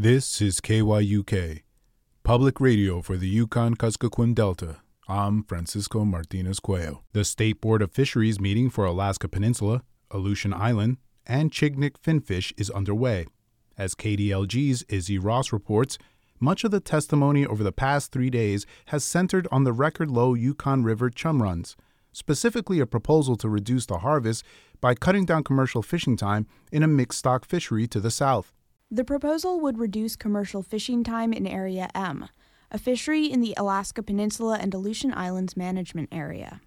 This is KYUK, public radio for the Yukon Kuskokwim Delta. I'm Francisco Martinez Cuello. The State Board of Fisheries meeting for Alaska Peninsula, Aleutian Island, and Chignik Finfish is underway. As KDLG's Izzy Ross reports, much of the testimony over the past three days has centered on the record low Yukon River chum runs, specifically a proposal to reduce the harvest by cutting down commercial fishing time in a mixed stock fishery to the south. The proposal would reduce commercial fishing time in Area M, a fishery in the Alaska Peninsula and Aleutian Islands Management Area.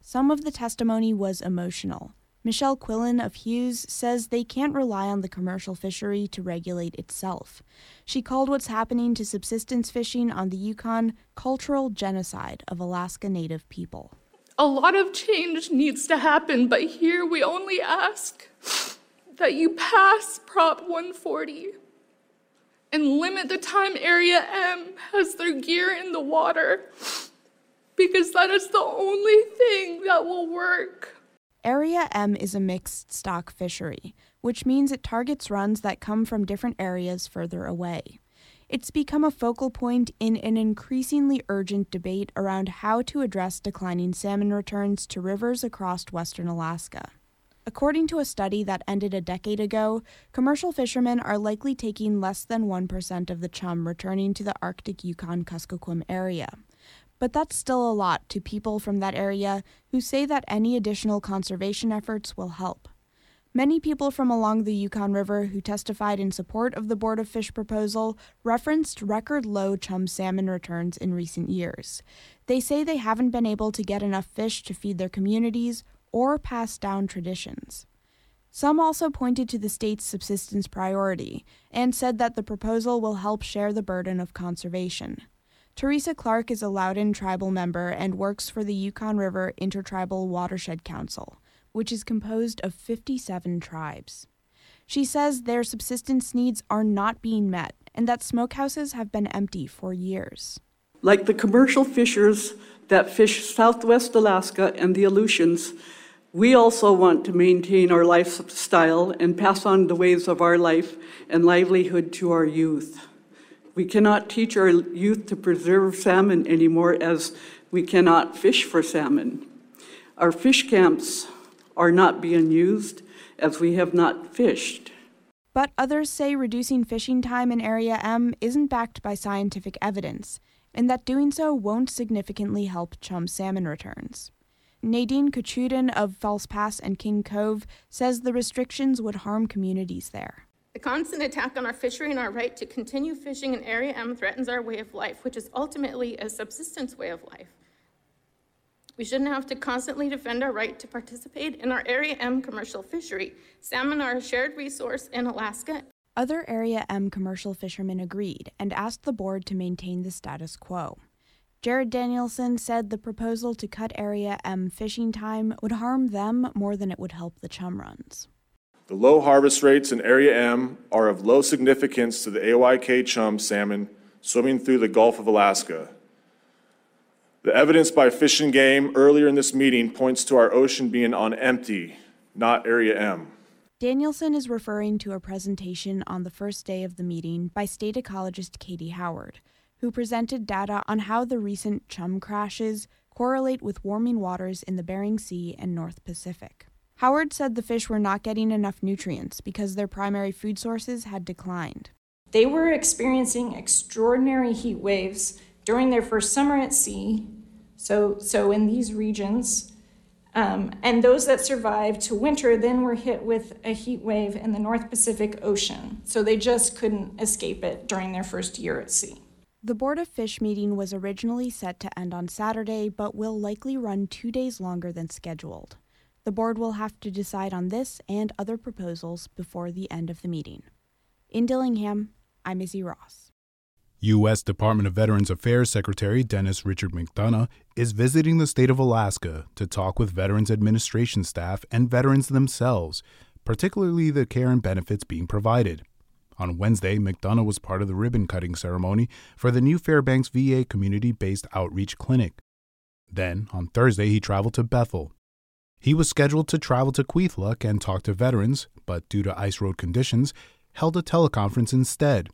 Some of the testimony was emotional. Michelle Quillen of Hughes says they can't rely on the commercial fishery to regulate itself. She called what's happening to subsistence fishing on the Yukon cultural genocide of Alaska Native people. A lot of change needs to happen, but here we only ask that you pass Prop 140 and limit the time Area M has their gear in the water because that is the only thing that will work. Area M is a mixed stock fishery, which means it targets runs that come from different areas further away. It's become a focal point in an increasingly urgent debate around how to address declining salmon returns to rivers across western Alaska. According to a study that ended a decade ago, commercial fishermen are likely taking less than 1% of the chum returning to the Arctic Yukon Kuskokwim area. But that's still a lot to people from that area who say that any additional conservation efforts will help. Many people from along the Yukon River who testified in support of the Board of Fish proposal referenced record low chum salmon returns in recent years. They say they haven't been able to get enough fish to feed their communities or pass down traditions. Some also pointed to the state's subsistence priority and said that the proposal will help share the burden of conservation. Teresa Clark is a Louden tribal member and works for the Yukon River Intertribal Watershed Council, which is composed of 57 tribes. She says their subsistence needs are not being met and that smokehouses have been empty for years. Like the commercial fishers that fish southwest Alaska and the Aleutians, we also want to maintain our lifestyle and pass on the ways of our life and livelihood to our youth. We cannot teach our youth to preserve salmon anymore as we cannot fish for salmon. Our fish camps are not being used as we have not fished. But others say reducing fishing time in Area M isn't backed by scientific evidence, and that doing so won't significantly help chum salmon returns. Nadine Kachudin of False Pass and King Cove says the restrictions would harm communities there. The constant attack on our fishery and our right to continue fishing in Area M threatens our way of life, which is ultimately a subsistence way of life. We shouldn't have to constantly defend our right to participate in our Area M commercial fishery. Salmon are a shared resource in Alaska. Other Area M commercial fishermen agreed and asked the board to maintain the status quo. Jared Danielson said the proposal to cut Area M fishing time would harm them more than it would help the chum runs. The low harvest rates in Area M are of low significance to the AYK chum salmon swimming through the Gulf of Alaska. The evidence by Fish and Game earlier in this meeting points to our ocean being on empty, not Area M. Danielson is referring to a presentation on the first day of the meeting by state ecologist Katie Howard, who presented data on how the recent chum crashes correlate with warming waters in the Bering Sea and North Pacific. Howard said the fish were not getting enough nutrients because their primary food sources had declined. They were experiencing extraordinary heat waves during their first summer at sea, so, so in these regions. Um, and those that survived to winter then were hit with a heat wave in the North Pacific Ocean, so they just couldn't escape it during their first year at sea. The Board of Fish meeting was originally set to end on Saturday, but will likely run two days longer than scheduled. The board will have to decide on this and other proposals before the end of the meeting. In Dillingham, I'm Izzy Ross. U.S. Department of Veterans Affairs Secretary Denis Richard McDonough is visiting the state of Alaska to talk with Veterans Administration staff and veterans themselves, particularly the care and benefits being provided. On Wednesday, McDonough was part of the ribbon cutting ceremony for the new Fairbanks VA community based outreach clinic. Then, on Thursday, he traveled to Bethel. He was scheduled to travel to Kwethluk and talk to veterans, but due to ice road conditions, held a teleconference instead.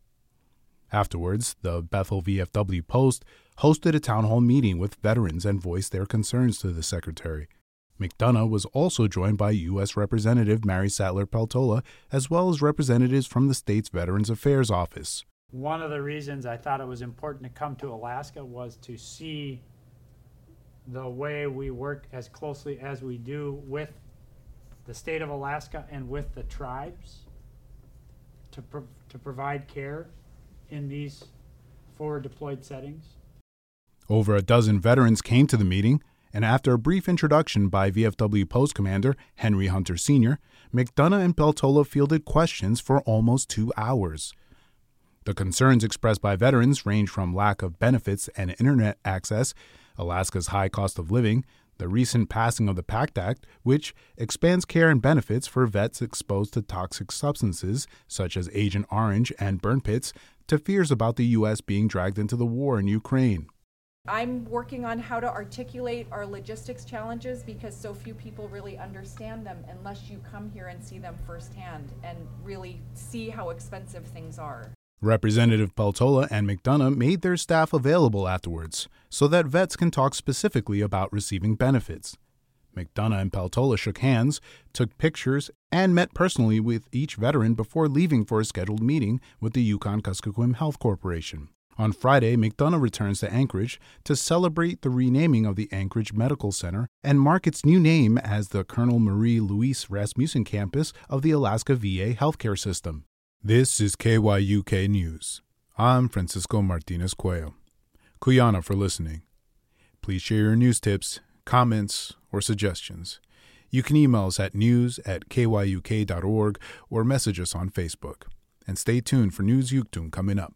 Afterwards, the Bethel VFW Post hosted a town hall meeting with veterans and voiced their concerns to the secretary. McDonough was also joined by U.S. Representative Mary Sattler Peltola, as well as representatives from the state's Veterans Affairs Office. One of the reasons I thought it was important to come to Alaska was to see the way we work as closely as we do with the state of Alaska and with the tribes to, pro- to provide care in these forward deployed settings. Over a dozen veterans came to the meeting, and after a brief introduction by VFW Post Commander Henry Hunter Sr., McDonough and Peltola fielded questions for almost two hours. The concerns expressed by veterans range from lack of benefits and internet access, Alaska's high cost of living, the recent passing of the PACT Act, which expands care and benefits for vets exposed to toxic substances such as Agent Orange and burn pits, to fears about the U.S. being dragged into the war in Ukraine. I'm working on how to articulate our logistics challenges because so few people really understand them unless you come here and see them firsthand and really see how expensive things are. Representative Peltola and McDonough made their staff available afterwards so that vets can talk specifically about receiving benefits. McDonough and Peltola shook hands, took pictures, and met personally with each veteran before leaving for a scheduled meeting with the Yukon Kuskokwim Health Corporation. On Friday, McDonough returns to Anchorage to celebrate the renaming of the Anchorage Medical Center and mark its new name as the Colonel Marie Louise Rasmuson campus of the Alaska VA healthcare system. This is KYUK News. I'm Francisco Martinez Cuello. Quyana for listening. Please share your news tips, comments, or suggestions. You can email us at news at kyuk.org or message us on Facebook. And stay tuned for News Yugtun coming up.